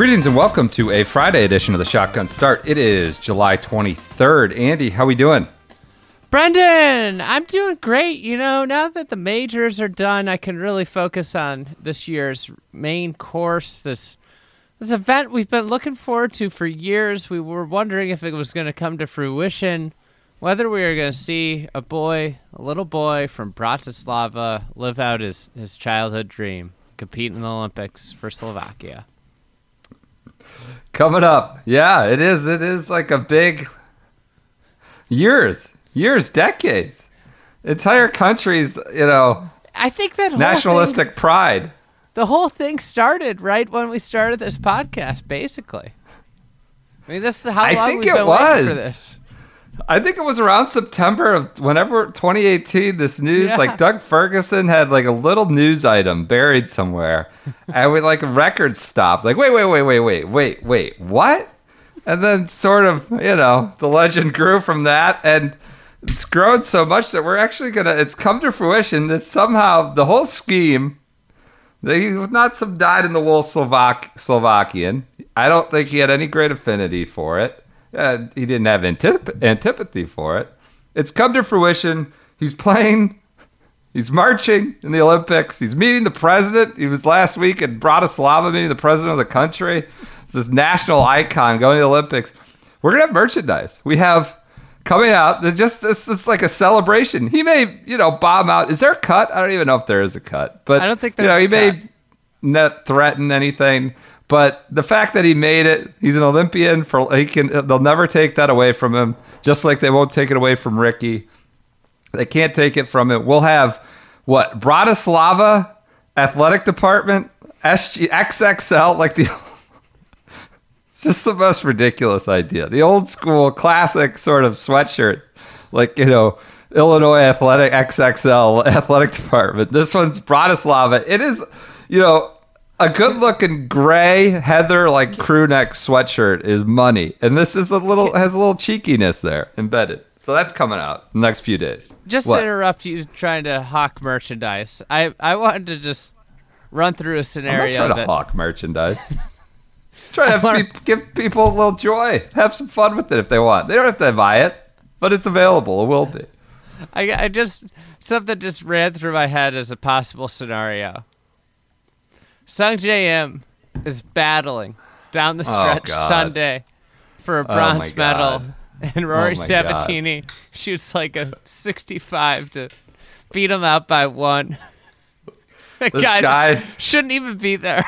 Greetings and welcome to a Friday edition of the Shotgun Start. It is July 23rd. Andy, how are we doing? Brendan, I'm doing great. You know, now that the majors are done, I can really focus on this year's main course. This this event we've been looking forward to for years. We were wondering if it was going to come to fruition, whether we were going to see a boy, a little boy from Bratislava, live out his his childhood dream, compete in the Olympics for Slovakia. Coming up. Yeah, it is. It is like a big years, years, decades. Entire countries, you know, I think that nationalistic thing, pride. the whole thing started right when we started this podcast, basically. I mean, this is how I long think we've it been waiting for this. I think it was around September of whenever 2018. This news, Yeah. like Doug Ferguson had like a little news item buried somewhere, and we like records stopped. Like, wait, wait, wait, wait, wait, wait, wait, what? And then sort of, you know, the legend grew from that, and it's grown so much that we're actually gonna. It's come to fruition that somehow the whole scheme. He was not some dyed in the wool Slovak Slovakian. I don't think he had any great affinity for it. Uh, he didn't have antip- antipathy for it. It's come to fruition. He's playing. He's marching in the Olympics. He's meeting the president. He was last week in Bratislava meeting the president of the country. It's this national icon going to the Olympics. We're gonna have merchandise. We have coming out. There's just this is like a celebration. He may, you know, bomb out. Is there a cut? I don't even know if there is a cut. But I don't think you know he may not threaten anything. But the fact that he made it, he's an Olympian. For he can, they'll never take that away from him. Just like they won't take it away from Rickie. They can't take it from him. We'll have what Bratislava athletic department SG XXL like the. It's just the most ridiculous idea. The old school classic sort of sweatshirt, like you know. Illinois Athletic XXL athletic department. This one's Bratislava. It is, you know, a good looking gray heather like crew neck sweatshirt is money. And this is a little has a little cheekiness there embedded. So that's coming out in the next few days. Just What? to interrupt you trying to hawk merchandise, I, I wanted to just run through a I'm not scenario trying to hawk merchandise. Try to wanna- peop give people a little joy. Have some fun with it if they want. They don't have to buy it, but it's available. It will be. I, I just something just ran through my head as a possible scenario. Sungjae Im is battling down the Oh, stretch God. Sunday for a Oh, bronze my medal, God. and oh, Rory Oh, Sabbatini shoots like a 65 to beat him out by one. The This guy, guy- shouldn't even be there.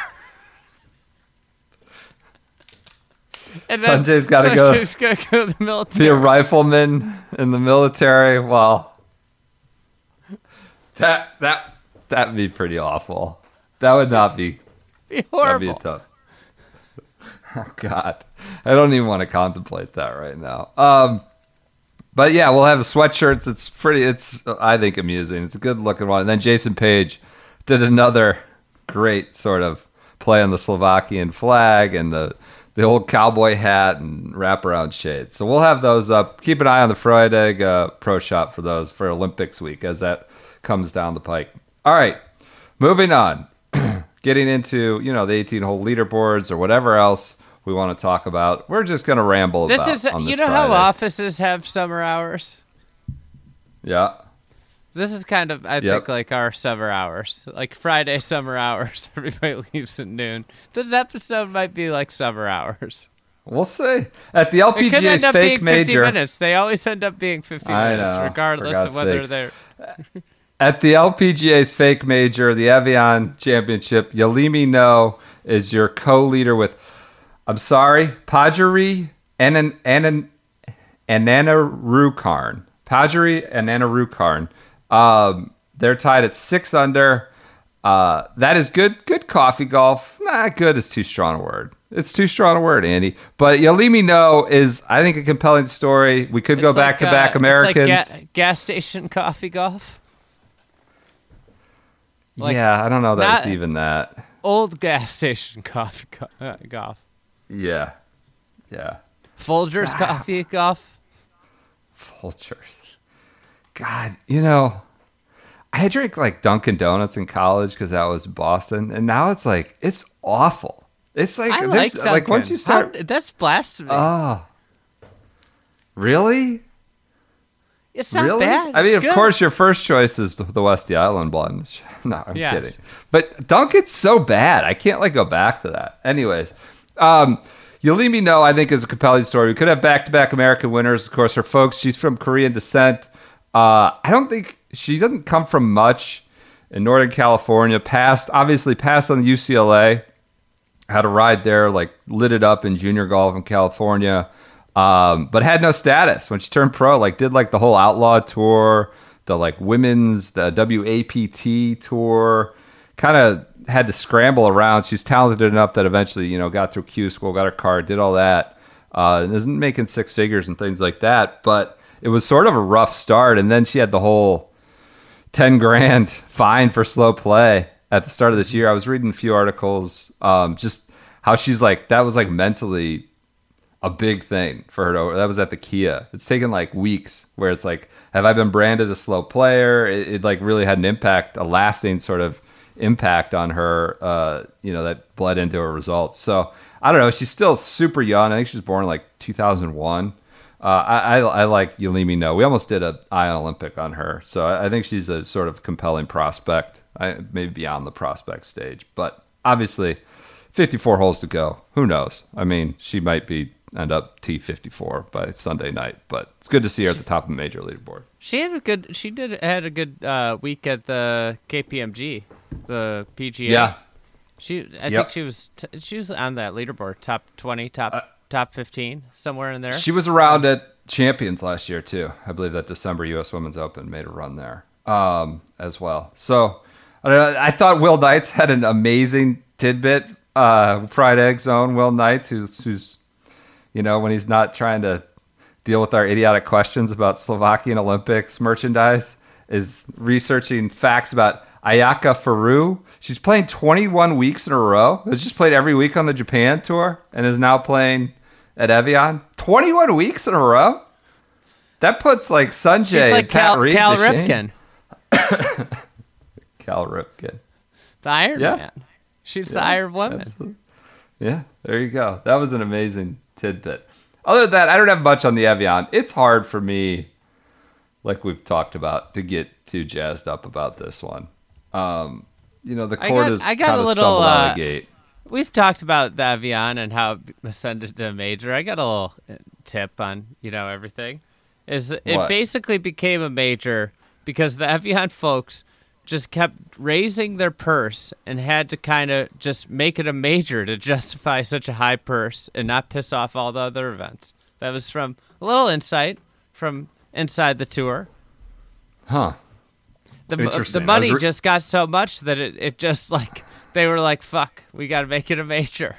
And Sungjae's gotta go- Sungjae's gotta go to the Be a rifleman in the military. Well, that that that'd be pretty awful. That would not be Be horrible. That'd be tough. Oh God, I don't even want to contemplate that right now. Um, but yeah, we'll have sweatshirts. It's pretty. It's I think amusing. It's a good looking one. And then Jason Page did another great sort of play on the Slovakian flag and the the old cowboy hat and wraparound shades. So we'll have those up. Keep an eye on the Friday uh, Pro Shop for those for Olympics week as that comes down the pike. All right, moving on getting into you know the 18 hole leaderboards or whatever else we want to talk about. We're just gonna ramble This about. is on you this know how offices have summer hours. Yeah, This is kind of I Yep. think like our summer hours, like Friday summer hours. Everybody leaves at noon. This episode might be like summer hours. we'll see. At the LPGA's end up being fake 50 major, minutes. They always end up being 50 minutes, regardless of whether sakes. they're. at the LPGA's fake major, the Evian Championship, Yealimi Noh is your co-leader with. I'm sorry, Pajaree Anan Anan Anannarukarn. Pajaree and Anannarukarn. Um, they're tied at six under. Uh, that is good. Good coffee golf. Nah, good is too strong a word. It's too strong a word, Andy. But Yealimi Noh is I think a compelling story. We could go It's back to back uh, it's like Americans. ga- gas station coffee golf. Like, yeah, I don't know that it's even that. Old gas station coffee uh, golf. Yeah, yeah. Folgers coffee golf. Vultures. God, you know, I drank like Dunkin' Donuts in college because that was Boston, and now it's like it's awful. It's like I like like once you start. How- that's blasphemy. Oh, really? It's not really? bad. I mean, It's of good. course, your first choice is the Westy Island blonde. No, I'm Yes. kidding. But Dunkin's so bad. I can't like go back to that. Anyways, um, Yealimi Noh. I think is a compelling story. We could have back-to-back American winners. Of course, her folks. She's from Korean descent. Uh, I don't think she doesn't come from much in Northern California. Passed obviously passed on UCLA. Had a ride there, like lit it up in junior golf in California, um, but had no status when she turned pro. Like did like the whole outlaw tour, the like women's the WAPT tour. Kind of had to scramble around. She's talented enough that eventually, you know, got through Q school, got her card, did all that. Uh, and isn't making six figures and things like that. But it was sort of a rough start, and then she had the whole 10 grand fine for slow play at the start of this year. I was reading a few articles, um, just how she's like, that was like mentally a big thing for her to, that was at the Kia. It's taken like weeks where it's like, have I been branded a slow player? It, it like really had an impact, a lasting sort of impact on her, uh, you know, that bled into her results. So I don't know. She's still super young. I think she was born like 2001. Uh, I, I, I like Yealimi Noh. We almost did a Ion Olympic on her, so I, I think she's a sort of compelling prospect. I, maybe beyond the prospect stage, but obviously, 54 holes to go. Who knows? I mean, she might be end up T54 by Sunday night, but it's good to see her at the top of the major leaderboard. She had a good. She did had a good uh, week at the KPMG, the PGA. Yeah. She, I Yep. think she was t- she was on that leaderboard, top twenty, top top fifteen, somewhere in there. She was around at Champions last year too. I believe that December U.S. Women's Open made a run there um, as well. So I, don't know, I thought Will Knights had an amazing tidbit. Uh, fried egg zone. Will Knights, who's who's you know when he's not trying to deal with our idiotic questions about Slovakian Olympics merchandise, is researching facts about Ayaka Furue. She's playing 21 weeks in a row. Has just played every week on the Japan tour and is now playing at Evian. 21 weeks in a row. That puts like Sungjae She's like and Pat Cal, Reed Cal. Ripken, Cal Ripken. the Iron Yeah. Man. She's the Iron Woman. Absolutely. Yeah, there you go. That was an amazing tidbit. Other than that, I don't have much on the Evian. It's hard for me, like we've talked about, to get too jazzed up about this one. Um, you know, the I court got- I got kind a of little, stumbled out uh, of the gate. We've talked about the Evian and how it ascended to major. I got a little uh, tip on you know everything. Is it What? basically became a major because the Evian folks just kept raising their purse and had to kind of just make it a major to justify such a high purse and not piss off all the other events. That was from a little insight from inside the tour. Huh. The, Interesting. the money re- just got so much that it, it just like they were like, fuck, we got to make it a major.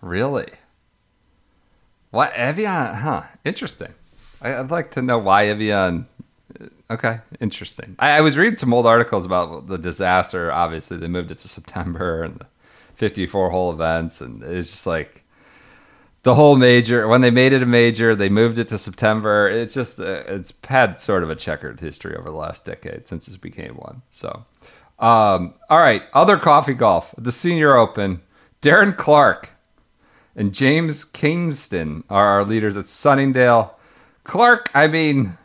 Really? What Evian? Huh. Interesting. I, I'd like to know why Evian. Okay, interesting. I, I was reading some old articles about the disaster. Obviously, they moved it to September and the 54 hole events, and it's just like the whole major. When they made it a major, they moved it to September. It's just uh, it's had sort of a checkered history over the last decade since it became one. So, um, all right, other coffee golf, the Senior Open. Darren Clarke and James Kingston are our leaders at Sunningdale. Clarke, I mean,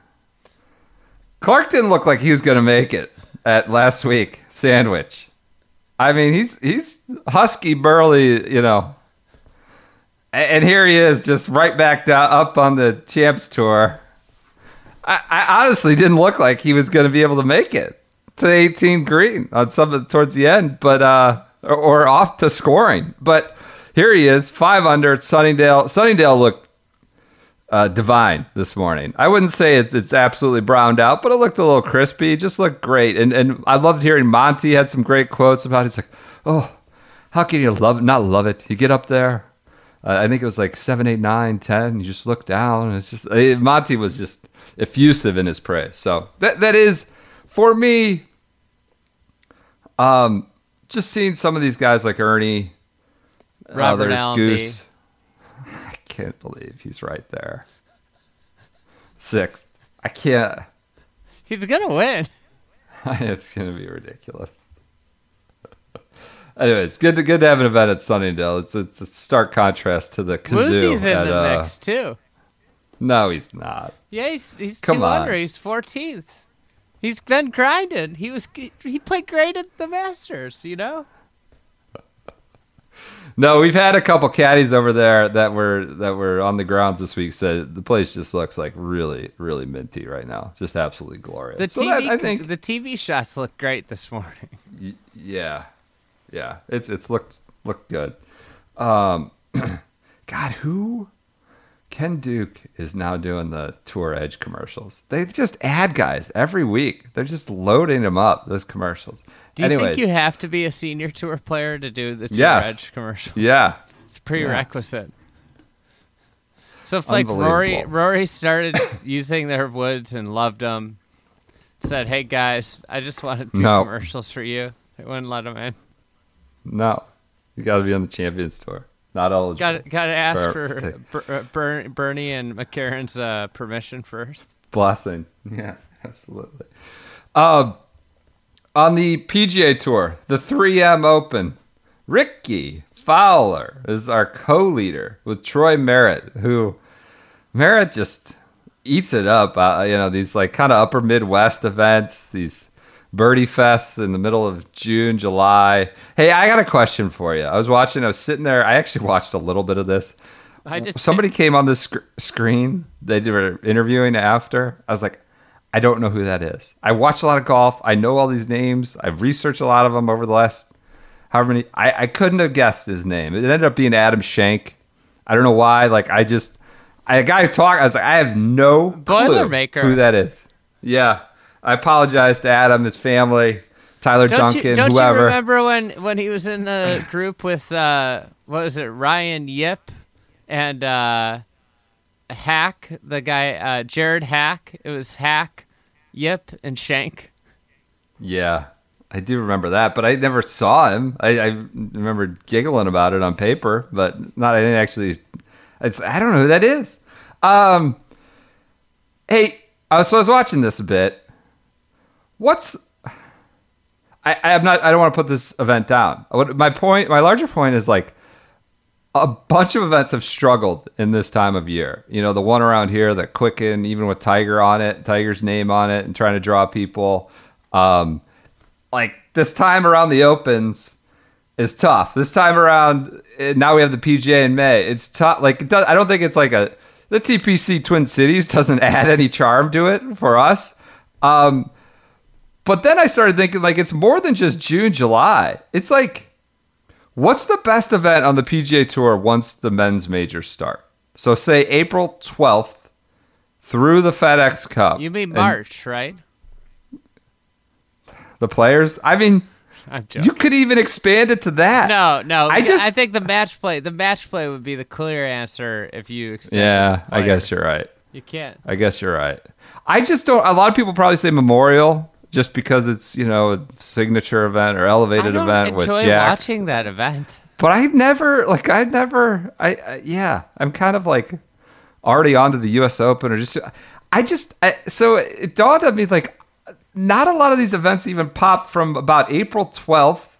Clarke didn't look like he was going to make it at last week sandwich. I mean, he's he's husky, burly, you know, and here he is, just right back down up on the champs tour. I, I honestly didn't look like he was going to be able to make it to 18 green on some towards the end, but uh, or, or off to scoring. But here he is, five under at Sunningdale. Sunningdale looked uh, divine this morning. I wouldn't say it's it's absolutely browned out, but it looked a little crispy. It just looked great, and and I loved hearing Monty had some great quotes about. It. He's like, oh, how can you love not love it? You get up there. Uh, I think it was like seven, eight, nine, ten. You just look down, and it's just Monty was just effusive in his praise. So that that is for me. Um, just seeing some of these guys like Ernie, uh, Robert there's Allenby. Goose. Can't believe he's right there. Sixth. I can't. He's gonna win. it's gonna be ridiculous. Anyways, good to good to have an event at Sunningdale. It's it's a stark contrast to the Cazoo. Woosie's in at, the uh, mix too. No, he's not. Yeah, he's he's Come two on. under. He's fourteenth. He's been grinding. He was he played great at the Masters. You know. No, we've had a couple caddies over there that were that were on the grounds this week. Said the place just looks like really, really minty right now. Just absolutely glorious. The so TV that, I think, the TV shots look great this morning. y- yeah, yeah, it's it's looked looked good. Um, God, who? Ken Duke is now doing the Tour Edge commercials. They just add guys every week. They're just loading them up. Those commercials. Do you Anyways, think you have to be a senior tour player to do the Tour Yes. Edge commercial? yeah, It's prerequisite. So if like Rory Rory started using their woods and loved them, said, "Hey guys, I just want to do No. commercials for you," they wouldn't let him in. no, you got to be on the Champions Tour. Not eligible. Got got to ask For- for to- Ber- uh, Bernie and McCarron's uh, permission first. blessing. Yeah, absolutely. Um, on the PGA Tour, the 3M Open, Rickie Fowler is our co-leader with Troy Merritt, who Merritt just eats it up. Uh, you know these like kind of upper Midwest events, these birdie Fest in the middle of June, July. Hey, I got a question for you. I was watching. I was sitting there. I actually watched a little bit of this. I did Somebody came on the sc- screen. They were interviewing after. I was like, I don't know who that is. I watch a lot of golf. I know all these names. I've researched a lot of them over the last however many. I, I couldn't have guessed his name. It ended up being Adam Schenk. I don't know why. Like I just, I a guy talk. I was like, I have no clue Boilermaker. who that is. Yeah, I apologize to Adam, his family, Tyler Don't Duncan, you, don't whoever. you remember when, when he was in the group with uh, what was it, Ryan Yip and uh, Hack, the guy uh, Jared Hack. It was Hack, Yip, and Shank. Yeah, I do remember that, but I never saw him. I, I remember giggling about it on paper, but not. I didn't actually. It's I don't know who that is. Um, hey, so I was watching this a bit. What's I, I'm not. I don't want to put this event down. What my point, my larger point is like a bunch of events have struggled in this time of year. You know, the one around here, the Quicken, even with Tiger on it, Tiger's name on it, and trying to draw people. Um, like this time around the Opens is tough. This time around, eh, now we have the PGA in May. It's tough. Like it does, I don't think it's like a the TPC Twin Cities doesn't add any charm to it for us. Um, but then I started thinking like it's more than just June, July. It's like What's the best event on the PGA Tour once the men's majors start? So say April 12th through the FedEx Cup. You mean March, right? The players? I mean, you could even expand it to that. no, no. I just- I think the match play, the match play would be the clear answer if you. Yeah, I guess you're right. You can't. I guess you're right. I just don't. A lot of people probably say Memorial just because it's you know a signature event or elevated event with enjoy Jack. watching that event. But I never like I never I, I yeah I'm kind of like already on to the U.S. Open or just I just I, so it dawned on me like not a lot of these events even pop from about April 12th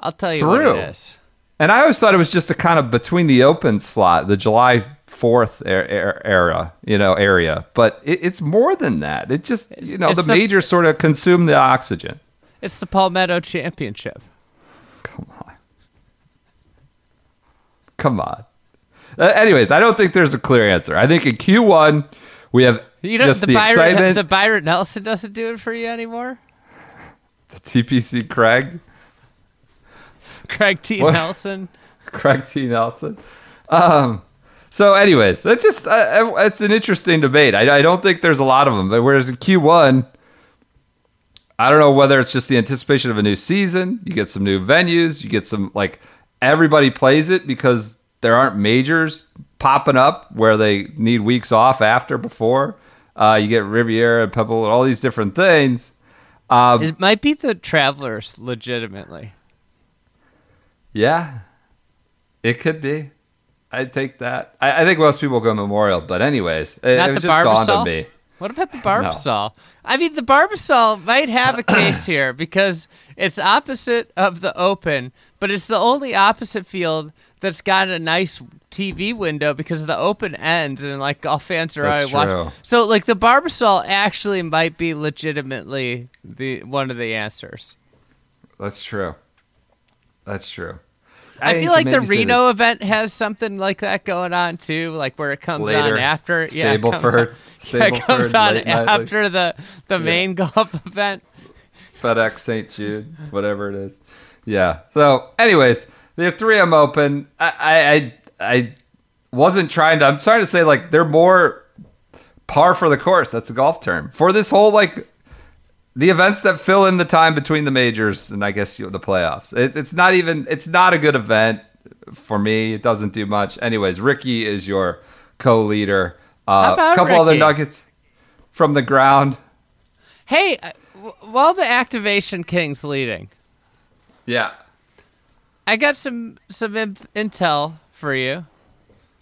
I'll tell you Through. what it is. and I always thought it was just a kind of between the Open slot the July 4th er- er- era you know area but it, it's more than that it just you know the, the- majors sort of consume the oxygen It's the Palmetto Championship. Come on. Come on. Uh, anyways, I don't think there's a clear answer. I think in Q1 we have You know, just the, the, Byron, excitement. the Byron Nelson doesn't do it for you anymore. the TPC Craig, Craig T. What? Nelson. Craig T. Nelson. Um, So, anyways, that just uh, it's an interesting debate. I, I don't think there's a lot of them. But whereas in Q1, I don't know whether it's just the anticipation of a new season. You get some new venues. You get some like everybody plays it because there aren't majors popping up where they need weeks off after before. Uh, you get Riviera, Pebble, all these different things. Um, It might be the travelers, legitimately. Yeah, it could be. I'd take that. I, I think most people go Memorial, but anyways, it, Not it was the just dawned on me. What about the Barbasol? I mean, the Barbasol might have a case here because it's opposite of the Open, but it's the only opposite field that's got a nice TV window because the Open ends and like golf fans are already watching. So like the Barbasol actually might be legitimately the one of the answers. That's true. That's true. I, think feel like the Reno event has something like that going on too, like where it comes Later. on after. Yeah, it comes Stableford. on- Yeah, it comes on late night, like- after the the main golf event. FedEx St. Jude, whatever it is. Yeah. So, anyways, the 3M Open. I, I, I, I wasn't trying to. I'm trying to say like they're more par for the course. That's a golf term for this whole like the events that fill in the time between the majors and I guess you know, the playoffs. It, it's not even. It's not a good event for me. It doesn't do much. Anyways, Rickie is your co-leader. Uh, a couple other nuggets from the ground. Hey, uh, while the activation king's leading, Yeah. I got some some in- intel for you.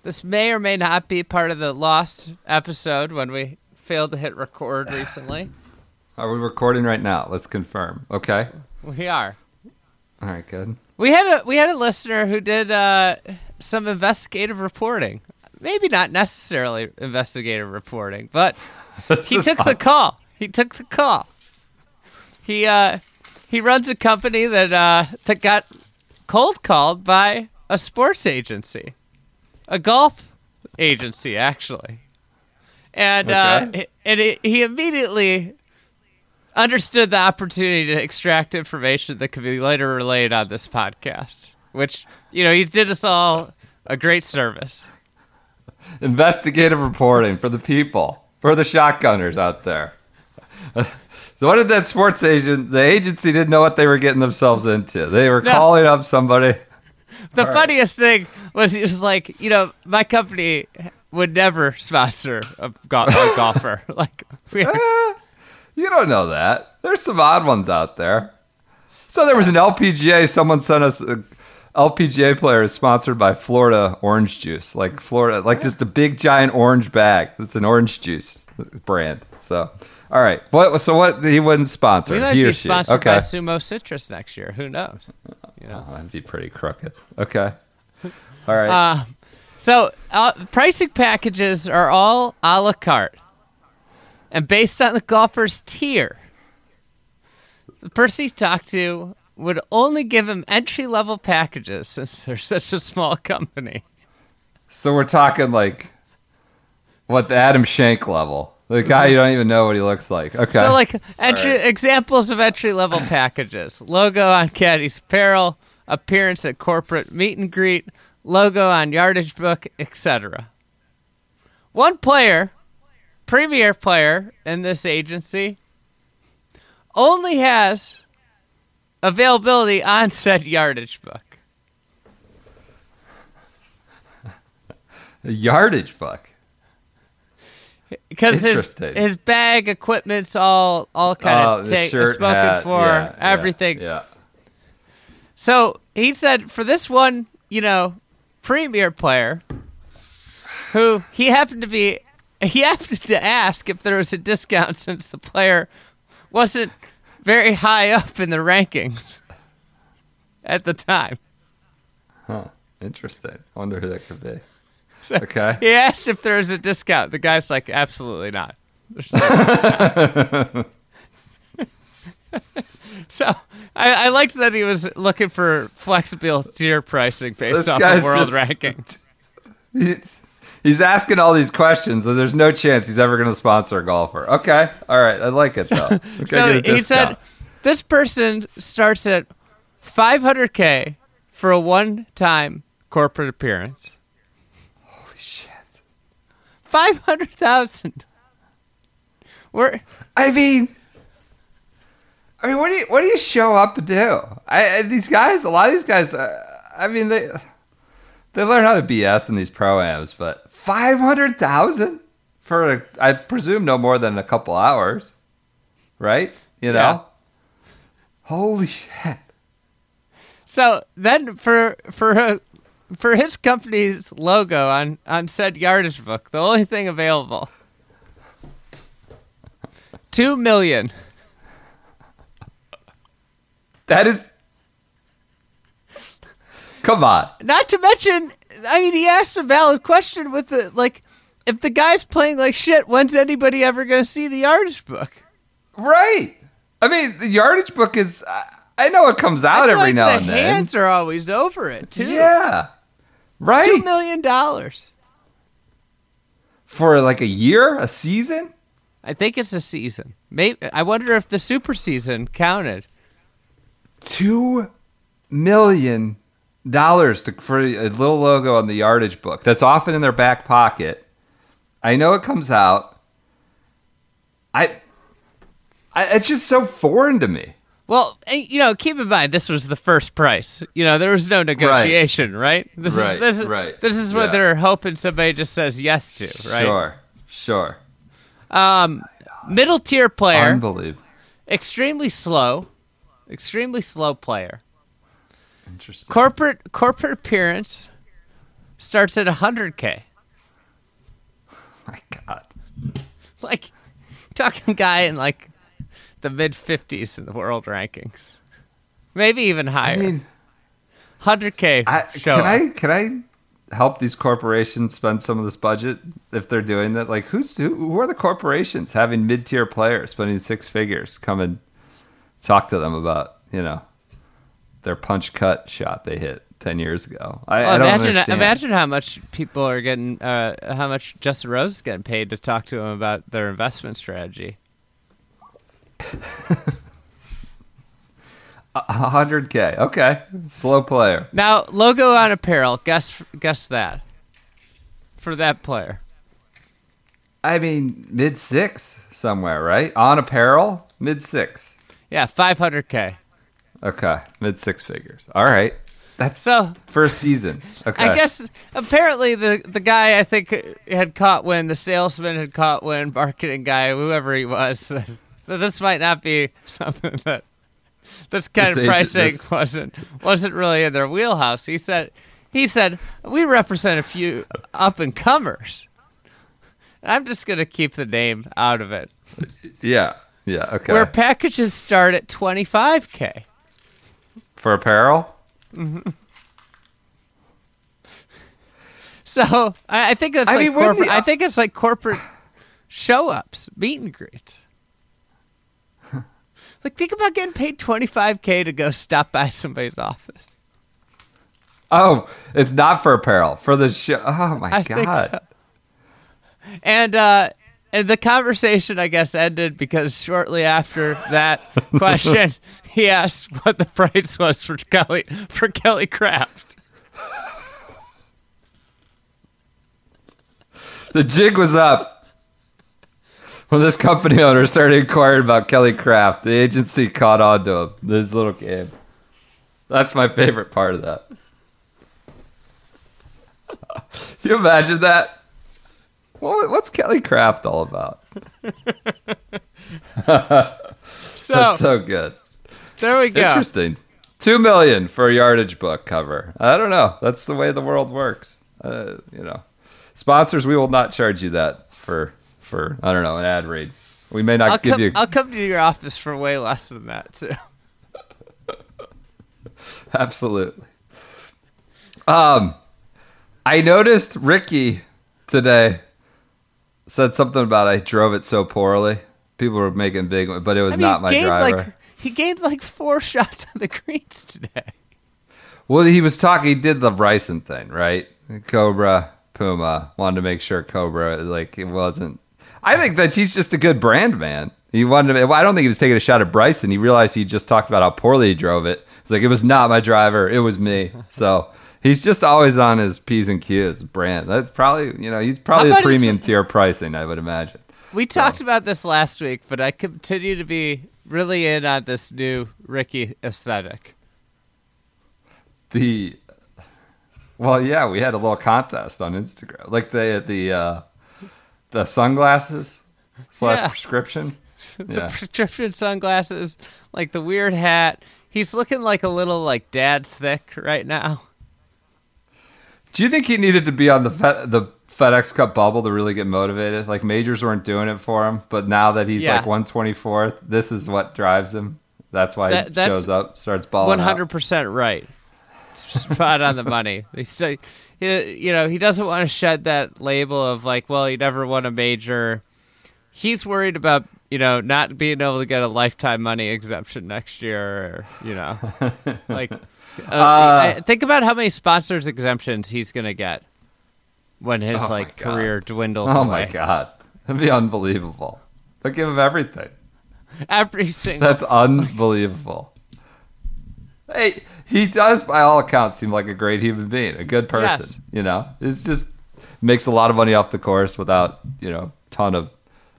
This may or may not be part of the lost episode when we failed to hit record recently. Are we recording right now? Let's confirm. Okay. we are. All right, good. We had a we had a listener who did uh, some investigative reporting. Maybe not necessarily investigative reporting, but he took the call. He took the call. He uh he runs a company that uh that got cold called by a sports agency. A golf agency actually. And uh Okay. and it, he immediately understood the opportunity to extract information that could be later relayed on this podcast, which you know, he did us all a great service. investigative reporting for the people, for the shotgunners out there. so what did that sports agent? The agency didn't know what they were getting themselves into. They were No. calling up somebody. The funniest thing was he was like, you know, my company would never sponsor a, go- a golfer. like, we Eh, you don't know that. There's some odd ones out there. So there was an LPGA. Someone sent us a LPGA player is sponsored by Florida Orange Juice, like Florida, like just a big giant orange bag. It's an orange juice brand. So, all right. What? So what? He wouldn't sponsor. we might he or be sponsored okay. by Sumo Citrus next year. Who knows? You know. Oh, that'd be pretty crooked. Okay. All right. Uh, so uh, pricing packages are all a la carte and based on the golfer's tier. The person he talked to would only give him entry level packages since they're such a small company. so we're talking like what the Adam Schenk level. The guy you don't even know what he looks like. Okay. So, like entry right. examples of entry level packages: logo on Caddy's apparel, appearance at corporate meet and greet, logo on yardage book, etc. One player, premier player in this agency, only has availability on said yardage book. yardage book. Because his his bag equipment's all all kind Oh, of the take, shirt, spoken hat, for yeah, yeah, everything. Yeah. So he said for this one, you know, premier player, who he happened to be, he happened to ask if there was a discount since the player wasn't very high up in the rankings at the time. Huh. Interesting. I wonder who that could be. So Okay. He asked if there was a discount. The guy's like, absolutely not. So I, I liked that he was looking for flexible tier pricing based This off of world just- ranking. He- He's asking all these questions, so there's no chance he's ever going to sponsor a golfer. Okay. All right. I like it, though. Okay, so he said this person starts at 500k for a one-time corporate appearance. Holy shit. Five hundred thousand. We're I mean, I mean, what do you what do you show up to do? I, I these guys, a lot of these guys, uh, I mean, they they learn how to BS in these proams, but five hundred thousand for a, I presume no more than a couple hours, right? You know, Yeah. holy shit. so then for for uh, for his company's logo on on said yardage book, the only thing available. Two million. That is, come on. Not to mention, I mean, he asked a valid question with the like, if the guy's playing like shit, when's anybody ever going to see the yardage book? Right. I mean, the yardage book is. I, I know it comes out I feel every like now the and then. hands are always over it too. Yeah. Right. two million dollars. For like a year, a season. I think it's a season. Maybe I wonder if the super season counted. Two million dollars to for a little logo on the yardage book. That's often in their back pocket. I know it comes out. I. I it's just so foreign to me. Well, eh, you know, keep in mind this was the first price. You know, there was no negotiation, right? This Right, is this is right. this is what Yeah. they're hoping somebody just says yes to, right? Sure. Sure. Um, middle tier player, Unbelievable. extremely slow, extremely slow player. Interesting. Corporate corporate appearance starts at 100k. my God. Like talking guy in like the mid 50s in the world rankings. Maybe even higher. I mean, 100k. I, can up. I can I help these corporations spend some of this budget if they're doing that? Like, who's who, who are the corporations having mid tier players spending six figures? Come and talk to them about you know their punch cut shot they hit ten years ago. I, Well, I don't imagine, understand. imagine how much people are getting, uh, how much Justin Rose is getting paid to talk to him about their investment strategy. hundred k. Okay, slow player. Now, logo on apparel. Guess, guess that for that player. I mean, mid six somewhere, right? On apparel, mid six. Yeah, 500k. Okay, mid six figures. All right, that's So first season. Okay, I guess apparently the the guy I think had caught wind, the salesman had caught wind, marketing guy, whoever he was. That, that this might not be something that this kind This of agent- pricing this- wasn't wasn't really in their wheelhouse. He said he said we represent a few up and comers. I'm just gonna keep the name out of it. Yeah. Yeah. Okay. Where packages start at 25k. For apparel? So I, I think that's I like mean, wouldn't corporate. the- I think it's like corporate show ups, meet and greets. like think about getting paid twenty five k to go stop by somebody's office. Oh, it's not for apparel. For the show. Oh my I god. think so. And uh, and the conversation, I guess, ended because shortly after that question, he asked what the price was for Kelly for Kelly Kraft. The jig was up. When this company owner started inquiring about Kelly Kraft, the agency caught on to him. This little game. That's my favorite part of that. you imagine that? What, what's Kelly Kraft all about? So, That's so good. there we go. Interesting. Two million for a yardage book cover. I don't know. That's the way the world works. Uh, you know, sponsors, we will not charge you that for for I don't know an ad read. We may not I'll give come, you I'll come to your office for way less than that too. absolutely. Um, I noticed Rickie today said something about I drove it so poorly. People were making big, but it was I mean, not my gained driver. Like, he gained like four shots on the greens today. Well, he was talking. He did the Bryson thing, right? Cobra, Puma wanted to make sure Cobra, like it wasn't. I think that he's just a good brand man. He wanted to. I don't think he was taking a shot at Bryson. He realized he just talked about how poorly he drove it. It's like it was not my driver. It was me. So He's just always on his P's and Q's brand. That's probably, you know, he's probably the his- premium tier pricing, I would imagine. We talked about this last week, but I continue to be really in on this new Rickie aesthetic. The well, yeah, we had a little contest on Instagram, like the the uh, the sunglasses slash Yeah. prescription. the Yeah, prescription sunglasses, like the weird hat. He's looking like a little like dad thick right now. Do you think he needed to be on the Fed, the FedEx Cup bubble to really get motivated? Like majors weren't doing it for him, but now that he's Yeah. like 124th, this is what drives him. That's why That- he that's shows up, starts balling. Hundred percent right. Spot on the money. Say, you know, he doesn't want to shed that label of like, well, he never won a major. He's worried about you know not being able to get a lifetime money exemption next year, or you know, like. Uh, I- think about how many sponsors exemptions he's gonna get when his Oh like career dwindles Oh away. my god, that'd be unbelievable. They'll give him everything. Every single That's unbelievable. Hey, he does, by all accounts, seem like a great human being, a good person. Yes. You know, it's just makes a lot of money off the course without you know ton of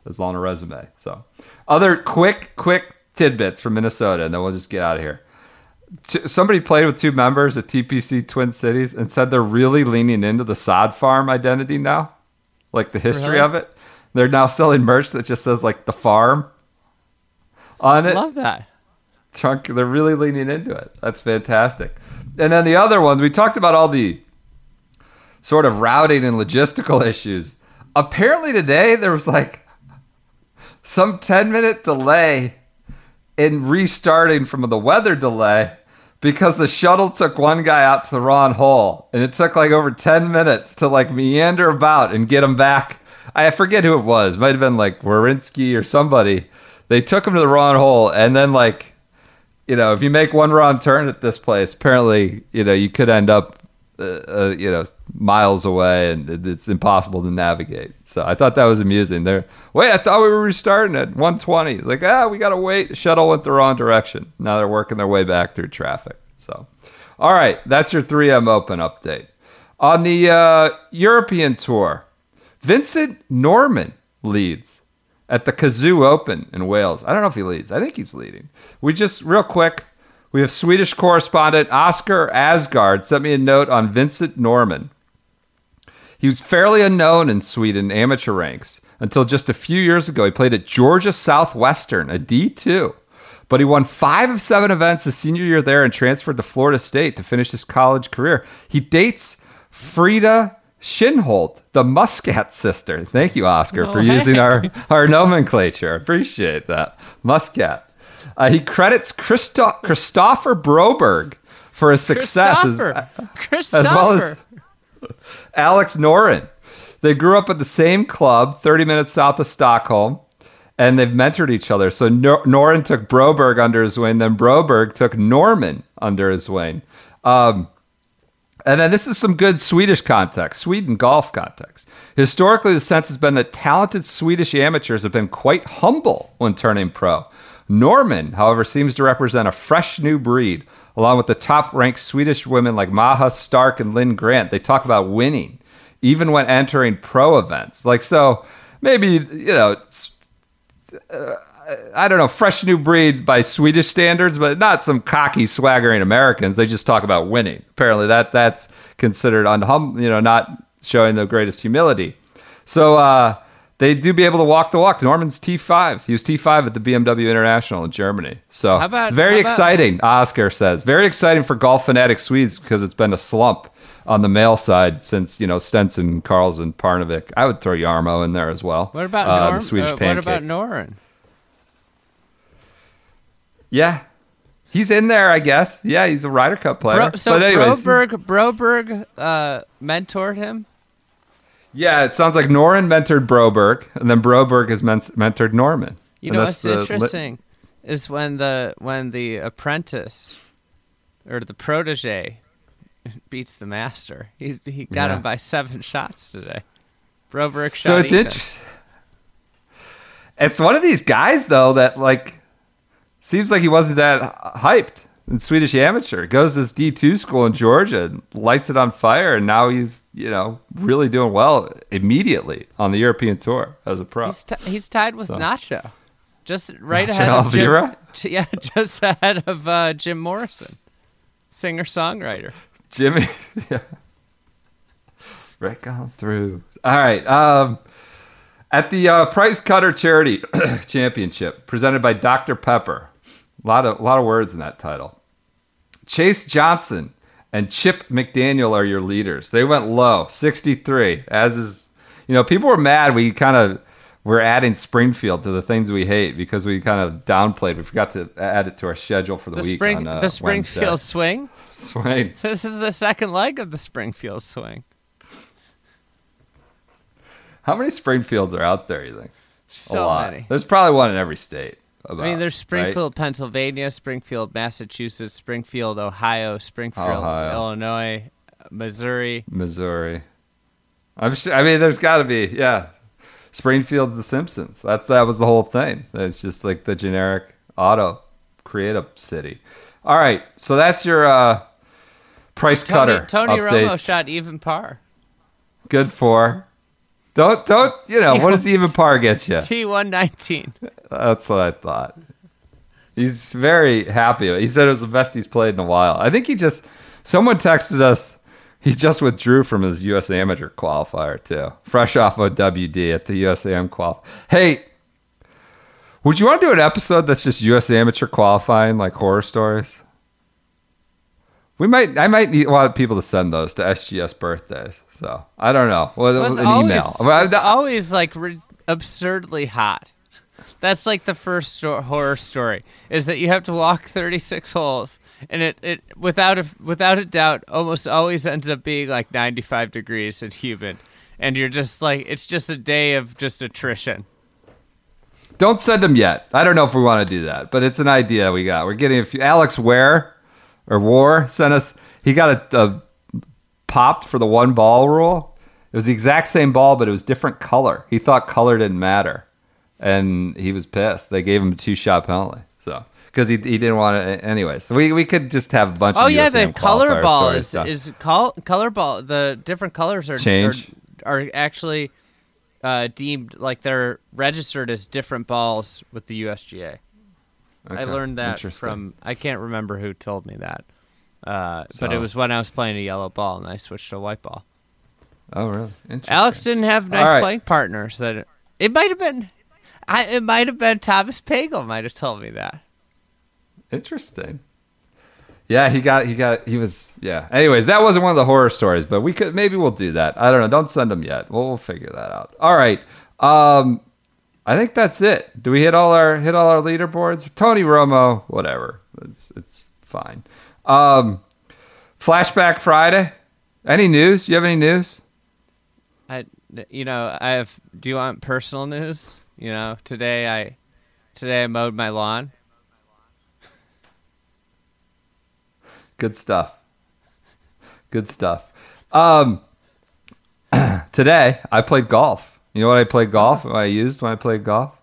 as long a resume. So, other quick, quick tidbits from Minnesota, and then we'll just get out of here. T- Somebody played with two members at TPC Twin Cities and said they're really leaning into the sod farm identity now, like the history Really? of it. They're now selling merch that just says like the farm on it I love that. trunk they're really leaning into it that's fantastic and then the other ones we talked about all the sort of routing and logistical issues apparently today there was like some 10 minute delay in restarting from the weather delay because the shuttle took one guy out to the wrong hole and it took like over 10 minutes to like meander about and get him back. I forget who it was. Might have been like Werenski or somebody. They took him to the wrong hole and then like you know if you make one wrong turn at this place apparently you know you could end up uh, uh, you know miles away and it's impossible to navigate so i thought that was amusing there wait i thought we were restarting at 120 It's like ah we gotta wait the shuttle went the wrong direction now they're working their way back through traffic so all right that's your 3m open update on the uh, european tour Vincent Norrman leads at the Cazoo Open in Wales. I don't know if he leads. I think he's leading. We just real quick. We have Swedish correspondent Oscar Asgard sent me a note on Vincent Norrman. He was fairly unknown in Sweden amateur ranks until just a few years ago. He played at Georgia Southwestern, a D2, but he won five of seven events his senior year there and transferred to Florida State to finish his college career. He dates Frida Kinhult, the Muscat sister. Thank you, Oscar, for oh, using our, our nomenclature. I appreciate that. Muscat. Uh, he credits Christo- Kristoffer Broberg for his success as, Kristoffer. as well as Alex Noren. They grew up at the same club, 30 minutes south of Stockholm, and they've mentored each other. So Nor- Noren took Broberg under his wing, then Broberg took Norrman under his wing. Um, and then this is some good Swedish context, Sweden golf context. Historically, the sense has been that talented Swedish amateurs have been quite humble when turning pro. Norrman, however, seems to represent a fresh new breed, along with the top ranked Swedish women like Maja Stark and Linn Grant. They talk about winning, even when entering pro events. Like, so maybe, you know, it's I don't know, fresh new breed by Swedish standards, but not some cocky, swaggering Americans. They just talk about winning. Apparently, that that's considered unhum, you know, not showing the greatest humility. So uh, they do be able to walk the walk. Norrman's T five. He was T five at the BMW International in Germany. So How about- very about- exciting. Oscar says very exciting for golf fanatic Swedes because it's been a slump on the male side since you know Stenson, Karlsson, Parnevik. I would throw Jarmo in there as well. What about Uh, Norm? the Swedish uh, what pancake. about Noren? Yeah. He's in there, I guess. Yeah, he's a Ryder Cup player. Bro, so but anyways, Broberg, Broberg uh, mentored him. Yeah, it sounds like Noren mentored Broberg, and then Broberg has men- mentored Norrman. You know what's interesting is when the when the apprentice or the protege beats the master. He he got Yeah. him by seven shots today. Broberg shot so it's interesting. It's one of these guys though that like seems like he wasn't that hyped in Swedish amateur. Goes to this D two school in Georgia and lights it on fire, and now he's you know really doing well immediately on the European tour as a pro. He's, t- he's tied with So. Nacho, just right Nacho ahead of Jim, Elvira? Yeah, just ahead of uh, Jim Morrison, singer songwriter. Jimmy, yeah. Right on through. All right. Um, at the uh, Price Cutter Charity Championship, presented by Dr. Pepper, a lot of a lot of words in that title. Chase Johnson and Chip McDaniel are your leaders. They went low, 63. As is, you know, people were mad. We kind of were adding Springfield to the things we hate because we kind of downplayed. We forgot to add it to our schedule for the, The week. spring, on, uh, the Springfield Wednesday. swing. swing. This is the second leg of the Springfield swing. How many Springfields are out there? You think? So a lot. many. There's probably one in every state. About, I mean, there's right? Springfield, Pennsylvania, Springfield, Massachusetts, Springfield, Ohio, Springfield, Ohio. Illinois, Missouri. Missouri. I'm sure, I mean, there's got to be, yeah. Springfield, The Simpsons. That's that was the whole thing. It's just like the generic auto create a city. All right, so that's your uh, price Tony, cutter Tony update. Romo shot even par. Good for. Don't don't you know what does even par get you? T119. That's what I thought. He's very happy. He said it was the best he's played in a while. I think he just someone texted us. He just withdrew from his U.S. Amateur qualifier too, fresh off of WD at the USAM qual. Hey, would you want to do an episode that's just U.S. Amateur qualifying, like horror stories? We might. I might need, want people to send those to SGS birthdays. So I don't know. Well, It's an always, email. It's always like re- absurdly hot. That's like the first sto- horror story is that you have to walk 36 holes and it, it without a without a doubt almost always ends up being like 95 degrees and humid and you're just like it's just a day of just attrition. Don't send them yet. I don't know if we want to do that, but it's an idea we got. We're getting a few. Alex Ware or War sent us. He got a, a popped for the one ball rule. It was the exact same ball, but it was different color. He thought color didn't matter, and he was pissed. They gave him a two shot penalty. So because he, he didn't want to anyway. So we, we could just have a bunch of. Oh of yeah, USAM the color ball is done. is col- color ball. The different colors are Change. are, are actually uh, deemed like they're registered as different balls with the USGA. I learned that from I can't remember who told me that, uh, but it was when I was playing a yellow ball and I switched to a white ball. Oh really? Interesting. Alex didn't have nice right. playing partners. That it might have been, I it might have been Thomas Pagel might have told me that. Interesting. Yeah, he got he got he was yeah. Anyways, that wasn't one of the horror stories, but we could maybe we'll do that. I don't know. Don't send them yet. We'll, we'll figure that out. All right. Um, I think that's it. Do we hit all our hit all our leaderboards? Tony Romo, whatever. It's it's fine. Um, Flashback Friday. Any news? Do you have any news? I you know I have. Do you want personal news? You know today I today I mowed my lawn. Good stuff. Good stuff. Um, today I played golf. You know what I played golf? What I used when I played golf?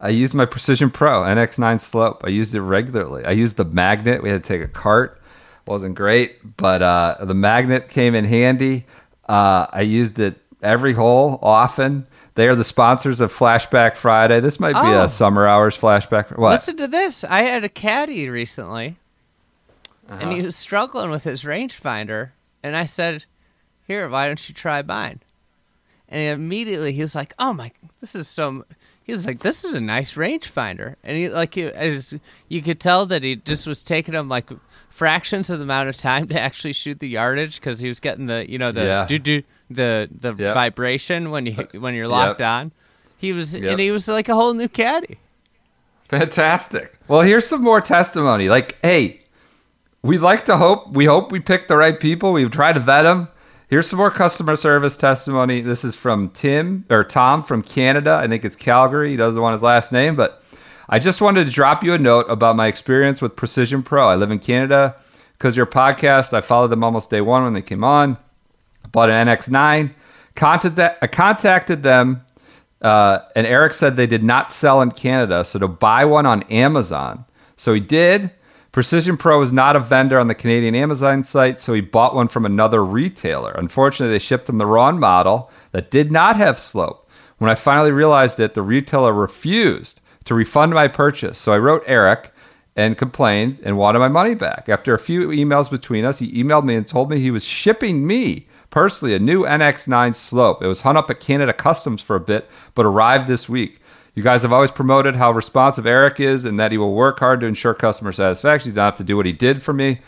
I used my Precision Pro NX9 Slope. I used it regularly. I used the magnet. We had to take a cart. wasn't great, but uh, the magnet came in handy. Uh, I used it every hole often. They are the sponsors of Flashback Friday. This might be Oh. a summer hours flashback. What? Listen to this. I had a caddy recently, and Uh-huh. he was struggling with his rangefinder, and I said, "Here, why don't you try mine?" And immediately he was like, "Oh my, this is so." He was like, "This is a nice rangefinder," and he like he, as you could tell that he just was taking him like fractions of the amount of time to actually shoot the yardage because he was getting the you know the Yeah. do do the the Yep. vibration when you uh, when you're locked Yep. on. He was Yep. and he was like a whole new caddy. Fantastic. Well, here's some more testimony. Like, hey, we like to hope we hope we pick the right people. We've tried to vet them. Here's some more customer service testimony. This is from Tim or Tom from Canada. I think it's Calgary. He doesn't want his last name, but I just wanted to drop you a note about my experience with Precision Pro. I live in Canada because your podcast. I followed them almost day one when they came on. Bought an NX9. Contacted, I contacted them uh, and Eric said they did not sell in Canada, so to buy one on Amazon. So he did, Precision Pro is not a vendor on the Canadian Amazon site, so he bought one from another retailer. Unfortunately, they shipped him the wrong model that did not have slope. When I finally realized it, the retailer refused to refund my purchase. So I wrote Eric and complained and wanted my money back. After a few emails between us, he emailed me and told me he was shipping me personally a new NX9 slope. It was hung up at Canada Customs for a bit, but arrived this week. You guys have always promoted how responsive Eric is and that he will work hard to ensure customer satisfaction. He did not have to do what he did for me,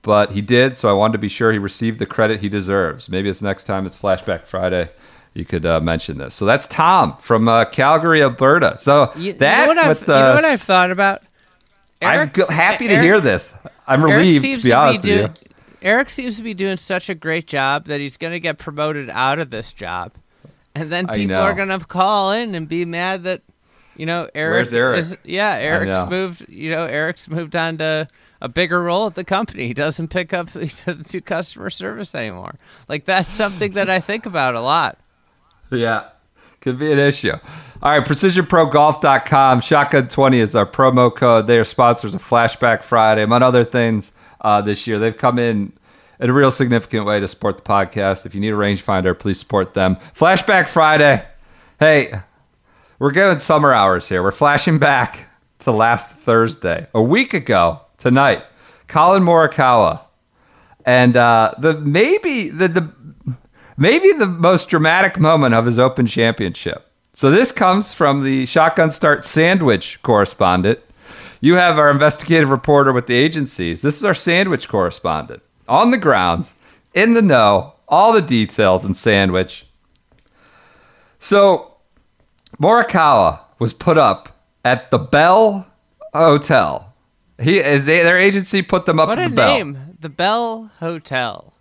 but he did, so I wanted to be sure he received the credit he deserves. Maybe it's next time it's Flashback Friday. You could uh, mention this. So that's Tom from uh, Calgary, Alberta. So You, that you know what I've, you know what I've thought about? I'm Eric's- happy to Eric- hear this. I'm relieved, to be honest doing, with you. Eric seems to be doing such a great job that he's going to get promoted out of this job, and then people are going to call in and be mad that you know Eric. Eric? Is, yeah, Eric's moved. You know, Eric's moved on to a bigger role at the company. He doesn't pick up. He doesn't do customer service anymore. Like that's something that I think about a lot. Yeah, could be an issue. All right, precisionprogolf.com. Shotgun20 is our promo code. They are sponsors of Flashback Friday, among other things uh, this year. They've come in in a real significant way to support the podcast. If you need a rangefinder, please support them. Flashback Friday. Hey, we're going summer hours here. We're flashing back to last Thursday, a week ago tonight. Collin Morikawa and uh, the maybe the, the maybe the most dramatic moment of his Open Championship. So this comes from the Shotgun Start Sandwich correspondent. You have our investigative reporter with the agencies. This is our sandwich correspondent on the ground, in the know, all the details in Sandwich. So Morikawa was put up at the Bell Hotel. He is their agency put them up What at a the Bell. name! The Bell Hotel.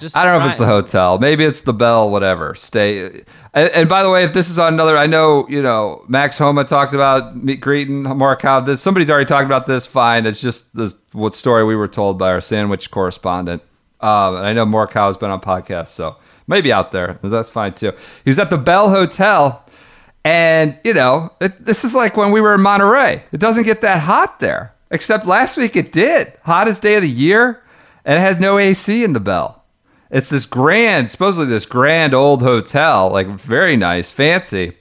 Just I don't know if it's the hotel. Maybe it's the Bell, whatever. Stay. And, and by the way, if this is on another, I know you know Max Homa talked about meet greeting Morikawa. This somebody's already talked about this. Fine, it's just this what story we were told by our sandwich correspondent. Um, and I know Morikawa's been on podcasts, so maybe out there. That's fine too. He was at the Bell Hotel, and you know it, this is like when we were in Monterey. It doesn't get that hot there, except last week it did. Hottest day of the year, and it has no AC in the Bell. It's this grand, supposedly this grand old hotel, like very nice, fancy.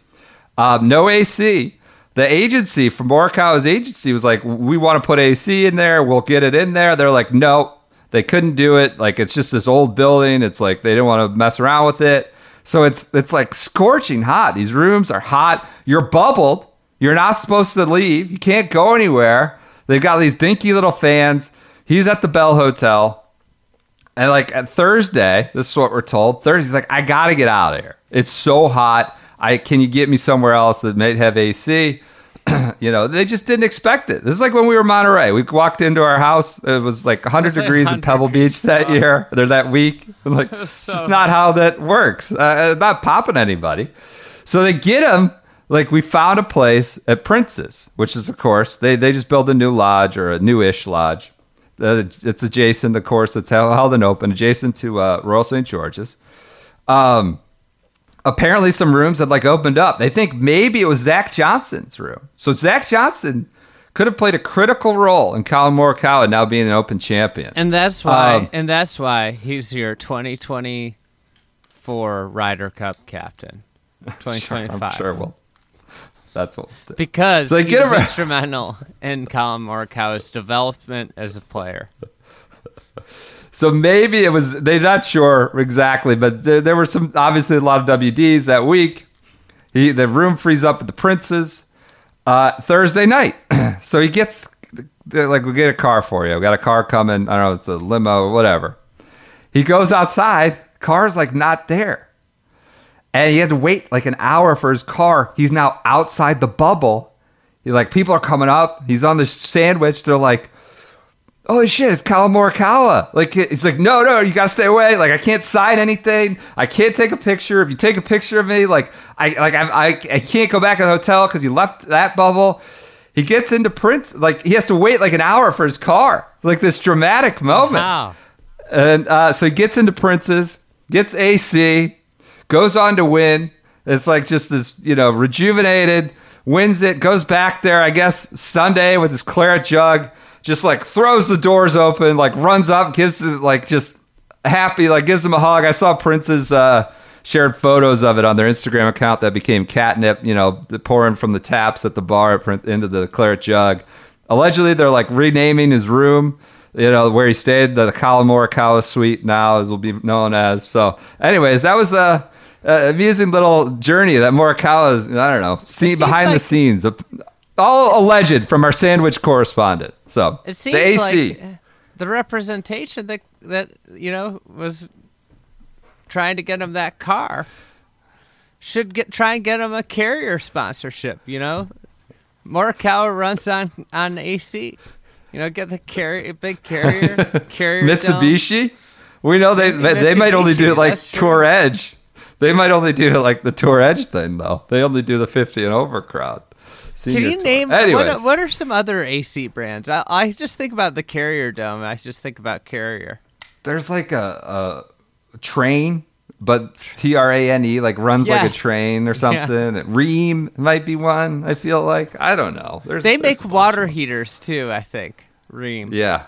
Um, no AC. The agency from Morikawa's agency was like, "We want to put AC in there. We'll get it in there." They're like, "No, they couldn't do it. Like it's just this old building. It's like they didn't want to mess around with it. So it's it's like scorching hot. These rooms are hot. You're bubbled. You're not supposed to leave. You can't go anywhere. They've got these dinky little fans. He's at the Bell Hotel. And like at Thursday, this is what we're told. Thursday's like, I gotta get out of here. It's so hot. I can you get me somewhere else that might have AC? you know, they just didn't expect it. This is like when we were in Monterey. We walked into our house. It was like 100 It's like degrees in 100 Pebble Beach that year. Or that week. Like it's so just not how that works. Uh, not popping anybody. So they get him. Like we found a place at Prince's, which is of course they they just built a new lodge or a newish lodge. Uh, it's adjacent, of course. It's held and open, adjacent to uh, Royal St. George's. Um, apparently, some rooms had like opened up. They think maybe it was Zach Johnson's room. So Zach Johnson could have played a critical role in Collin Morikawa now being an Open champion. And that's why, Um, and that's why he's your 2024 Ryder Cup captain. 2025. I'm sure. Well, that's what. Because they he get was him- instrumental in Collin Morikawa's development as a player. So maybe it was they're not sure exactly, but there, there were some obviously a lot of WDs that week. He the room frees up at the Prince's uh, Thursday night, so he gets like we get a car for you. We got a car coming. I don't know, it's a limo or whatever. He goes outside, car's like not there, and he had to wait like an hour for his car. He's now outside the bubble. He like people are coming up. He's on the sandwich. They're like holy shit, it's Collin Morikawa. Like, it's like, no, no, you gotta stay away. Like, I can't sign anything. I can't take a picture. If you take a picture of me, like, I, like, I, I, I can't go back to the hotel because you left that bubble. He gets into Prince, like, he has to wait like an hour for his car. Like, this dramatic moment. Wow. And uh, so he gets into Prince's, gets AC, goes on to win. It's like just this, you know, rejuvenated, wins it, goes back there, I guess, Sunday with his claret jug, just like throws the doors open, like runs up, gives it like just happy, like gives him a hug. I saw Prince's uh, shared photos of it on their Instagram account that became catnip. You know, pouring from the taps at the bar into the claret jug. Allegedly, they're like renaming his room. You know where he stayed, the Kala Morikawa Suite now, as will be known as. So, anyways, that was a, a amusing little journey that Morikawa's. I don't know, seems behind the scenes, all alleged from our sandwich correspondent. So It seems the AC. like uh, the representation that that you know was trying to get him that car should get try and get him a carrier sponsorship. You know, Morikawa runs on on AC. You know, get the carrier, big carrier, carrier. dome. Mitsubishi. We know they they, they might only do it like. Tour Edge. They might only do like the Tour Edge thing though. They only do the 50 and over crowd. Can you tour. name Anyways, what? Are, what are some other AC brands? I, I just think about the Carrier Dome. I just think about Carrier. there's like a, a Trane, but T R A N E like runs Yeah. like a train or something. Rheem might be one. I feel like I don't know. There's They there's make water heaters too. I think Rheem. Yeah.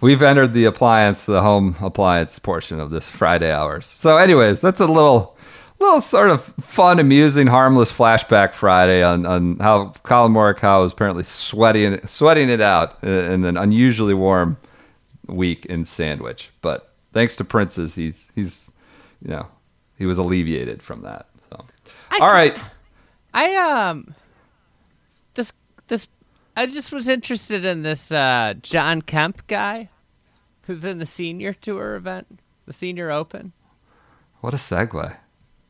We've entered the appliance, the home appliance portion of this Friday hours. So, anyways, that's a little, little sort of fun, amusing, harmless flashback Friday on, on how Collin Morikawa was apparently sweating, sweating it out in an unusually warm week in Sandwich. But thanks to Prince's, he's he's, you know, he was alleviated from that. So, I all right, I um this this I just was interested in this uh John Kemp guy who's in the senior tour event, the senior open. what a segue.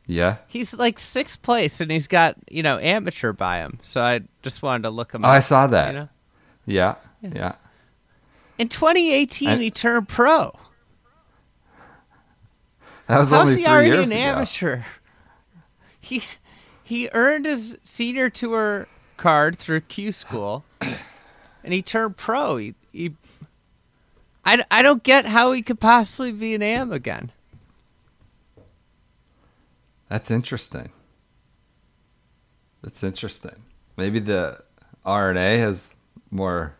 Yeah. He's like sixth place and he's got, you know, amateur by him. So I just wanted to look him Oh, up. I saw that. You know? Yeah. Yeah. In 2018 And- he turned pro. That was How's only he three already years an ago. amateur? He's he earned his senior tour card through Q school, and he turned pro. He, he I, I don't get how he could possibly be an am again. That's interesting. That's interesting. Maybe the R&A has more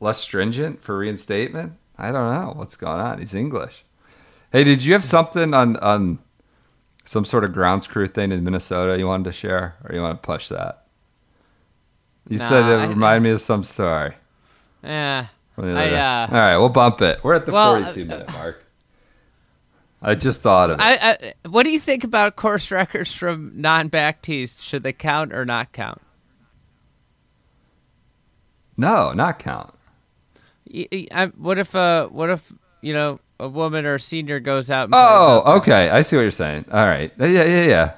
less stringent for reinstatement. I don't know what's going on. He's English. Hey, did you have something on on some sort of grounds crew thing in Minnesota you wanted to share, or you want to push that? You Nah, said it reminded me of some story. Yeah. I, uh, All right, we'll bump it. We're at the well, 42 uh, minute mark. I just thought of it. I, I what do you think about course records from non-back tees? Should they count or not count? no, not count. Y- y- I- what if uh what if you know a woman or a senior goes out? And Oh, okay. I see what you're saying. All right. Yeah, yeah, yeah.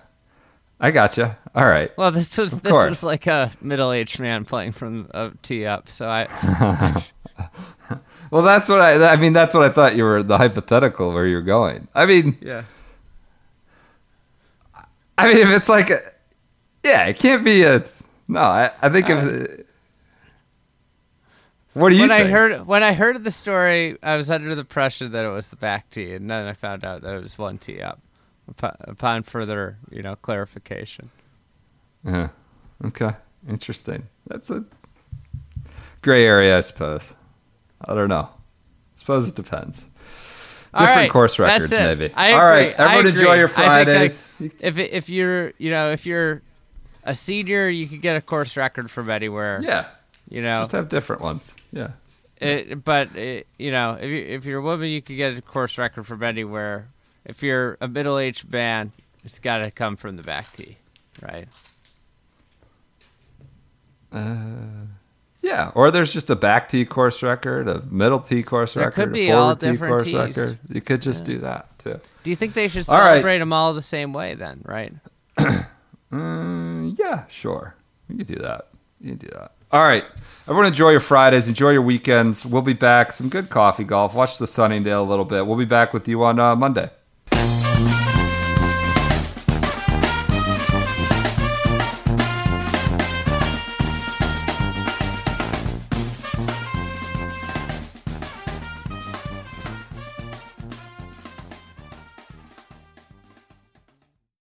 I gotcha. All right. Well, this was this course. was like a middle-aged man playing from a tee up. So I Well, that's what I. I mean, that's what I thought you were the hypothetical where you're going. I mean, yeah. I mean, if it's like, a, yeah, it can't be a. No, I, I think if. Uh, what do you when I heard when I heard the story, I was under the impression that it was the back tee, and then I found out that it was one tee up. Upon, upon further, you know, clarification. Uh-huh. Okay, interesting. That's a gray area, I suppose. I don't know. I suppose it depends. Different right, course records, maybe. I All agree, right, everyone enjoy your I Fridays. If if you're you know if you're a senior, you could get a course record from anywhere. yeah, You know, just have different ones. Yeah. It, but it, you know, if you if you're a woman, you can get a course record from anywhere. If you're a middle-aged man, it's got to come from the back tee, right? Yeah, or there's just a back tee course record, a middle tee course There record, could be a forward all tee different course record. You could just do that too. Do you think they should All right. celebrate them all the same way then, right? Mm, yeah, sure. You can do that. You can do that. All right. Everyone enjoy your Fridays. Enjoy your weekends. We'll be back. Some good coffee golf. Watch the Sunningdale a little bit. We'll be back with you on uh, Monday.